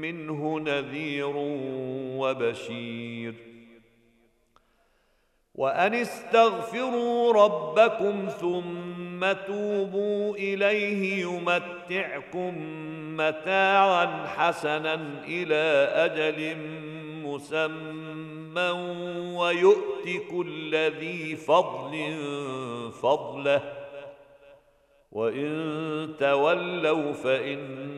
منه نذير وبشير. وأن استغفروا ربكم ثم توبوا إليه يمتعكم متاعا حسنا إلى أجل مسمى ويؤت كل ذي فضل فضله. وإن تولوا فاني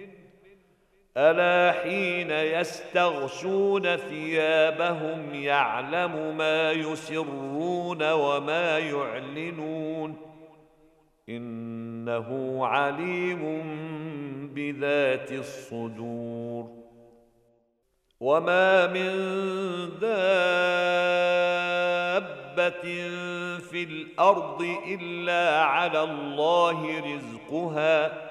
ألا حين يستغشون ثيابهم يعلم ما يسرون وما يعلنون إنه عليم بذات الصدور وما من دابة في الأرض إلا على الله رزقها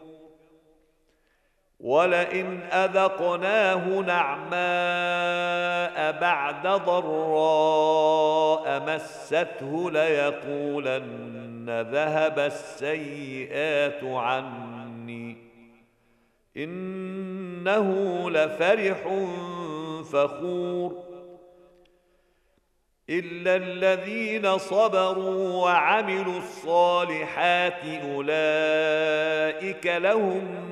ولئن أذقناه نعماء بعد ضراء مسته ليقولن ذهب السيئات عني. إنه لفرح فخور. إلا الذين صبروا وعملوا الصالحات أولئك لهم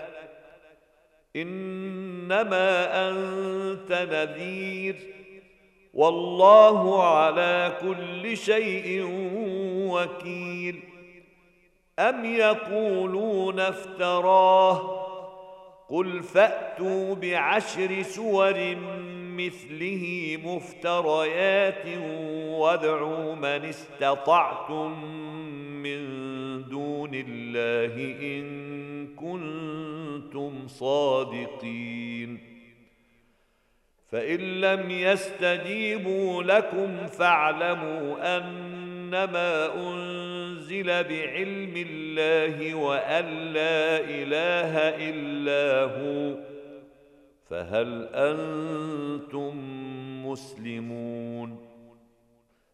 إنما أنت نذير والله على كل شيء وكيل. أم يقولون افتراه؟ قل فأتوا بعشر سور مثله مفتريات وادعوا من استطعتم من دون الله إن كنتم صادقين. فإن لم يستجيبوا لكم فاعلموا ان أنما أنزل بعلم الله وأن لا إله إلا هو فهل أنتم مسلمون؟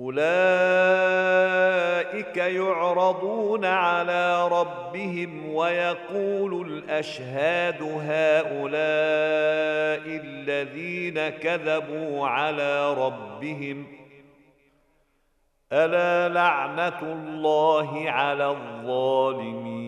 أولئك يعرضون على ربهم ويقول الأشهاد هؤلاء الذين كذبوا على ربهم ألا لعنة الله على الظالمين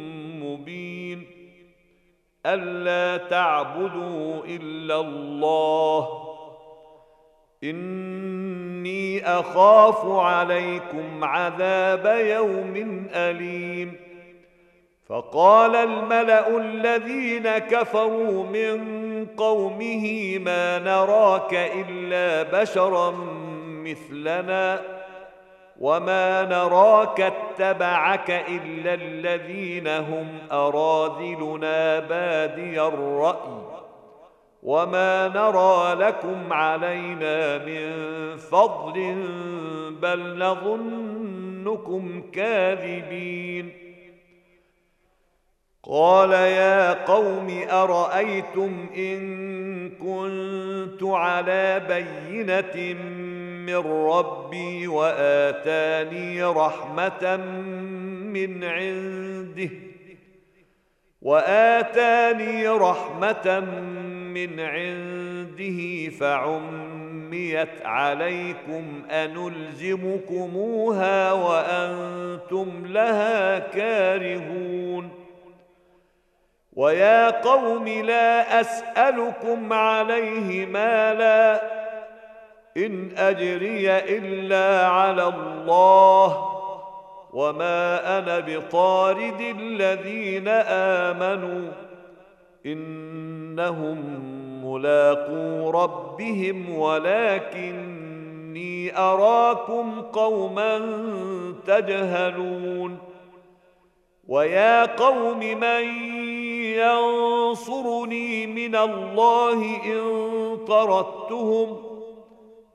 ألا تعبدوا إلا الله. إني أخاف عليكم عذاب يوم أليم. فقال الملأ الذين كفروا من قومه ما نراك إلا بشرا مثلنا. وما نراك اتبعك الا الذين هم اراذلنا بادي الراي وما نرى لكم علينا من فضل بل نظنكم كاذبين قال يا قوم ارايتم ان كنت على بينه من ربي وآتاني رحمة من عنده وآتاني رحمة من عنده فعميت عليكم أنلزمكموها وأنتم لها كارهون. ويا قوم لا أسألكم عليه مالا إن أجري إلا على الله وما أنا بطارد الذين آمنوا إنهم ملاقو ربهم ولكني أراكم قوما تجهلون ويا قوم من ينصرني من الله إن طردتهم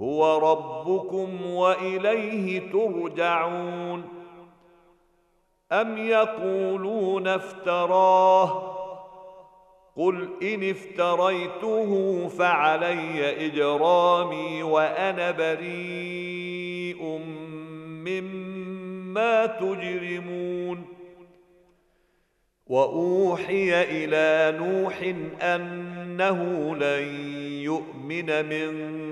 هو ربكم وإليه ترجعون. أم يقولون افتراه؟ قل إن افتريته فعلي إجرامي وأنا بريء مما تجرمون. وأوحي إلى نوح أنه لن يؤمن من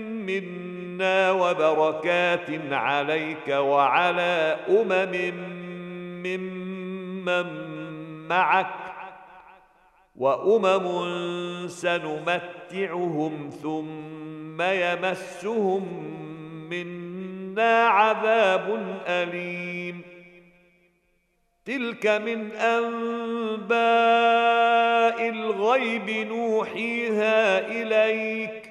منا وبركات عليك وعلى أمم ممن معك وأمم سنمتعهم ثم يمسهم منا عذاب أليم. تلك من أنباء الغيب نوحيها إليك.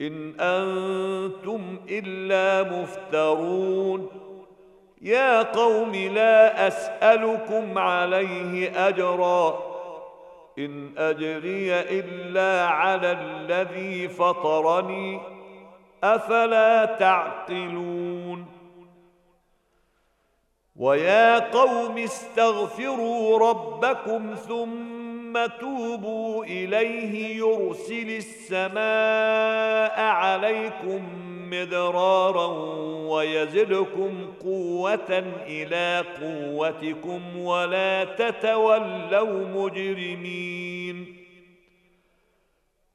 إن أنتم إلا مفترون. يا قوم لا أسألكم عليه أجرا. إن أجري إلا على الذي فطرني. أفلا تعقلون. ويا قوم استغفروا ربكم ثم توبوا إليه يرسل السماء عليكم مدرارا ويزدكم قوة إلى قوتكم ولا تتولوا مجرمين.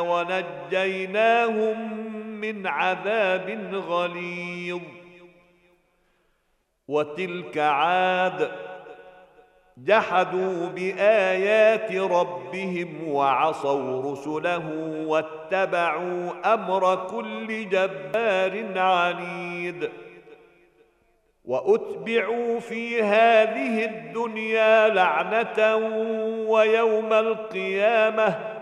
ونجيناهم من عذاب غليظ. وتلك عاد جحدوا بآيات ربهم وعصوا رسله واتبعوا أمر كل جبار عنيد. وأتبعوا في هذه الدنيا لعنة ويوم القيامة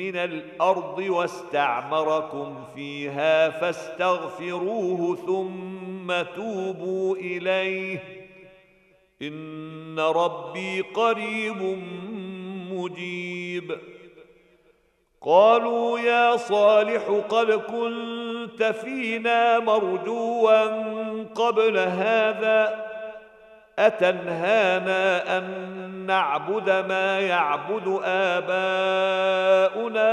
من الأرض واستعمركم فيها فاستغفروه ثم توبوا إليه. إن ربي قريب مجيب. قالوا يا صالح قد كنت فينا مرجوا قبل هذا أتنهانا أن نعبد ما يعبد آباؤنا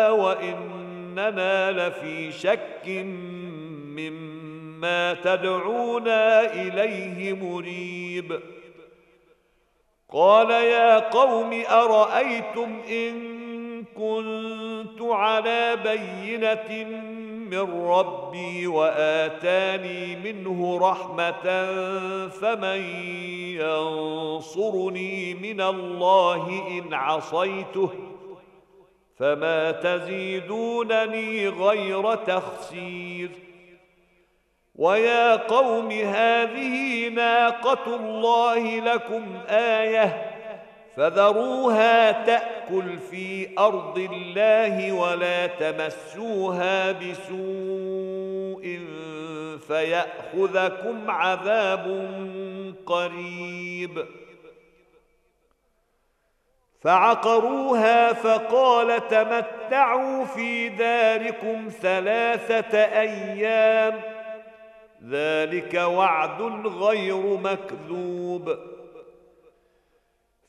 وإننا لفي شك مما تدعونا إليه مريب. قال يا قوم أرأيتم إن كنت على بينة من ربي وآتاني منه رحمة فمن ينصرني من الله إن عصيته فما تزيدونني غير تخسير. ويا قوم هذه ناقة الله لكم آية فذروها تأكل في أرض الله ولا تمسوها بسوء فيأخذكم عذاب قريب. فعقروها فقال تمتعوا في داركم ثلاثة أيام ۖ ذلك وعد غير مكذوب.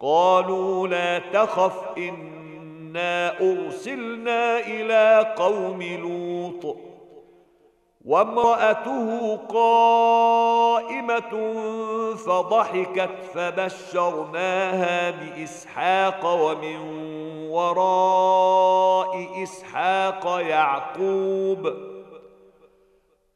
قالوا لا تخف إنا أرسلنا إلى قوم لوط. وامرأته قائمة فضحكت فبشرناها بإسحاق ومن وراء إسحاق يعقوب.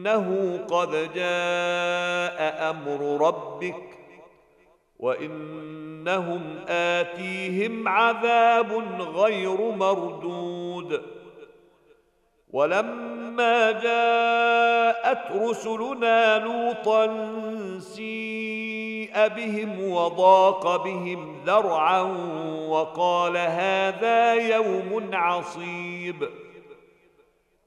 إنه قد جاء أمر ربك وإنهم آتيهم عذاب غير مردود. ولما جاءت رسلنا لوطا سيء بهم وضاق بهم ذرعا وقال هذا يوم عصيب.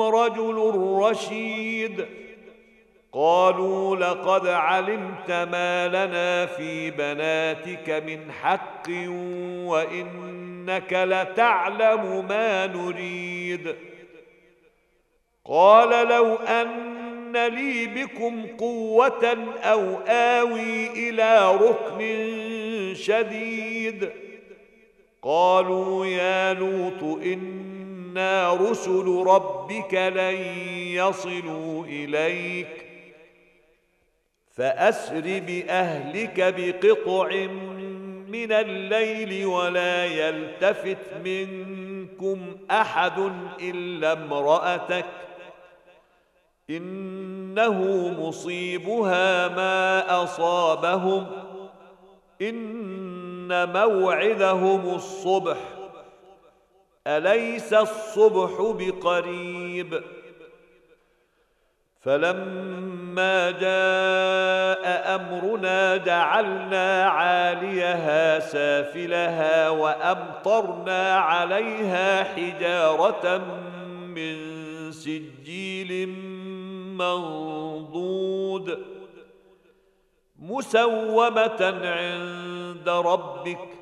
رجل رشيد. قالوا لقد علمت ما لنا في بناتك من حق وإنك لتعلم ما نريد. قال لو أن لي بكم قوة أو آوي إلى ركن شديد. قالوا يا لوط أنا رسل ربك لن يصلوا اليك فاسر باهلك بقطع من الليل ولا يلتفت منكم احد الا امراتك انه مصيبها ما اصابهم ان موعدهم الصبح أليس الصبح بقريب؟ فلما جاء أمرنا جعلنا عاليها سافلها وأمطرنا عليها حجارة من سجيل منضود مسومة عند ربك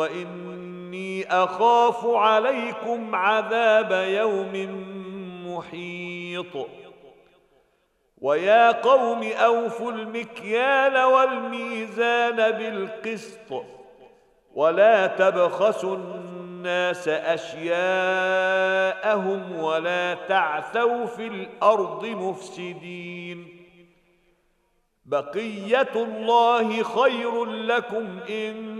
وإني أخاف عليكم عذاب يوم محيط. ويا قوم أوفوا المكيال والميزان بالقسط ولا تبخسوا الناس أشياءهم ولا تعثوا في الأرض مفسدين. بقية الله خير لكم إن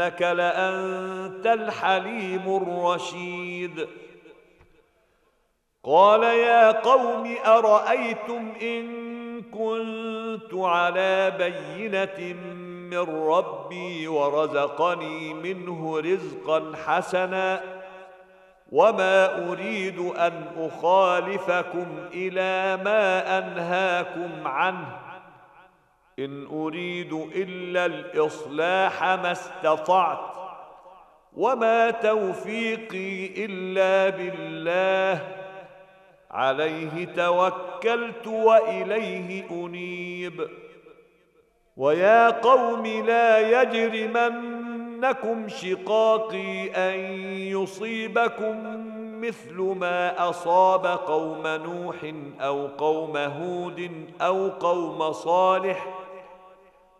إنك لأنت الحليم الرشيد. قال يا قوم أرأيتم إن كنت على بينة من ربي ورزقني منه رزقا حسنا وما أريد أن أخالفكم إلى ما أنهاكم عنه. إن أريد إلا الإصلاح ما استطعت وما توفيقي إلا بالله عليه توكلت وإليه أنيب. ويا قوم لا يجرمنكم شقاقي أن يصيبكم مثل ما أصاب قوم نوح أو قوم هود أو قوم صالح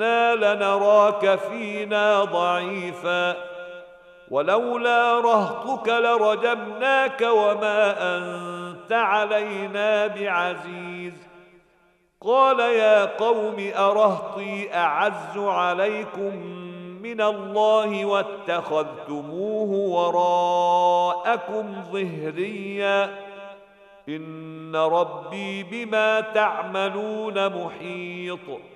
وأنا لنراك فينا ضعيفا. ولولا رهطك لرجمناك وما أنت علينا بعزيز. قال يا قوم أرهطي أعز عليكم من الله واتخذتموه وراءكم ظهريا. إن ربي بما تعملون محيط.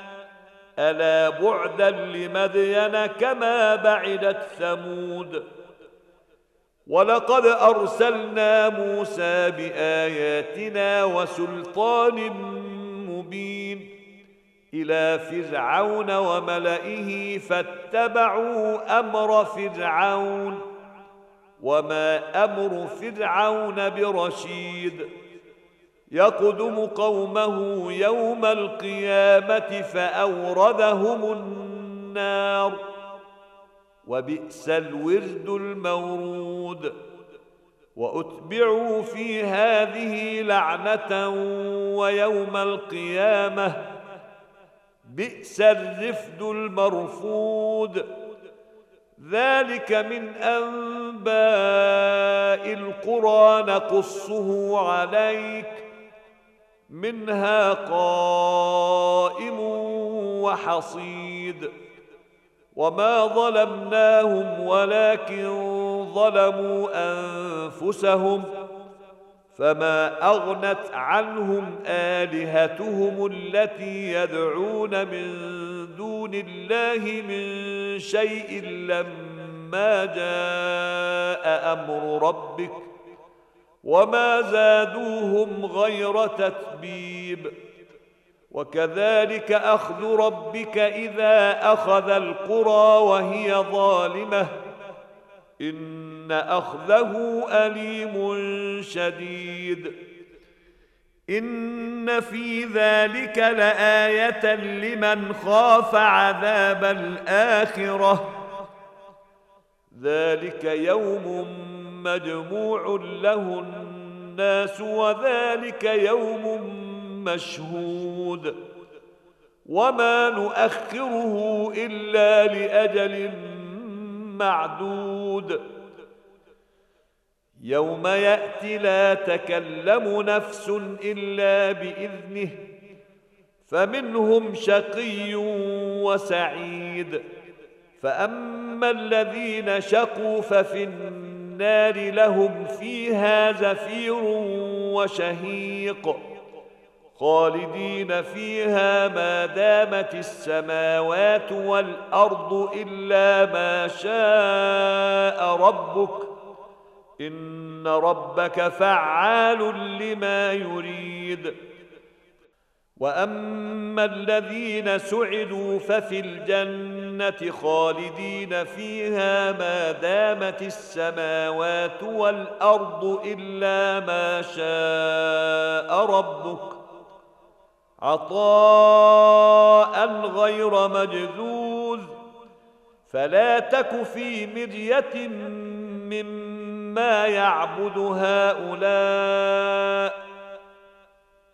ألا بعدا لمدين كما بعدت ثمود؟ ولقد أرسلنا موسى بآياتنا وسلطان مبين إلى فرعون وملئه فاتبعوا أمر فرعون وما أمر فرعون برشيد. يقدم قومه يوم القيامة فأوردهم النار. وبئس الورد المورود. وأتبعوا في هذه لعنة ويوم القيامة. بئس الرفد المرفود. ذلك من أنباء القرى نقصه عليك. منها قائم وحصيد. وما ظلمناهم ولكن ظلموا أنفسهم فما أغنت عنهم آلهتهم التي يدعون من دون الله من شيء لما جاء أمر ربك وما زادوهم غير تتبيب وكذلك اخذ ربك اذا اخذ القرى وهي ظالمه ان اخذه اليم شديد ان في ذلك لايه لمن خاف عذاب الاخره ذلك يوم مجموع له الناس وذلك يوم مشهود. وما نؤخره إلا لأجل معدود. يوم يأتي لا تكلم نفس إلا بإذنه فمنهم شقي وسعيد. فأما الذين شقوا ففي النار لهم فيها زفير وشهيق. خالدين فيها ما دامت السماوات والأرض إلا ما شاء ربك. إن ربك فعال لما يريد. وأما الذين سعدوا ففي الجنة خالدين فيها ما دامت السماوات والأرض إلا ما شاء ربك. عطاء غير مجذوذ. فلا تك في مرية مما يعبد هؤلاء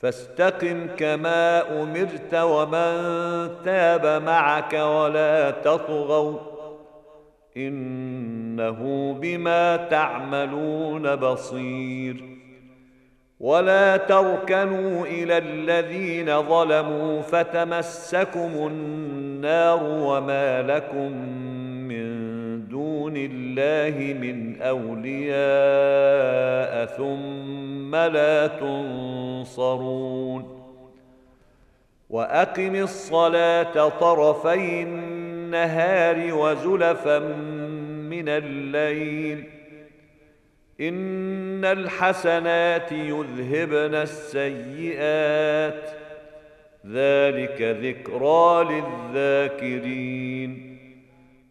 فاستقم كما أمرت ومن تاب معك ولا تطغوا إنه بما تعملون بصير. ولا تركنوا إلى الذين ظلموا فتمسكم النار وما لكم دون الله من أولياء ثم لا تنصرون وأقم الصلاة طرفي النهار وزلفا من الليل إن الحسنات يذهبن السيئات ذلك ذكرى للذاكرين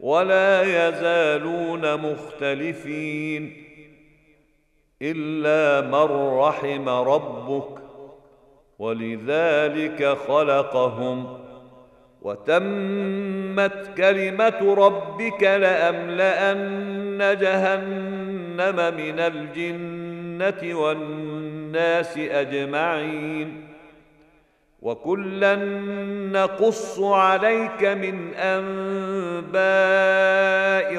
ولا يزالون مختلفين إلا من رحم ربك ولذلك خلقهم وتمت كلمة ربك لأملأن جهنم من الجنة والناس أجمعين وكلا نقص عليك من انباء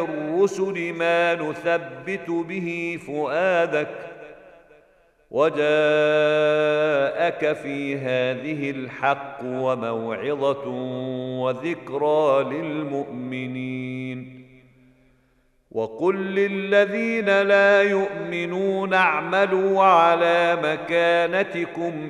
الرسل ما نثبت به فؤادك وجاءك في هذه الحق وموعظه وذكرى للمؤمنين وقل للذين لا يؤمنون اعملوا على مكانتكم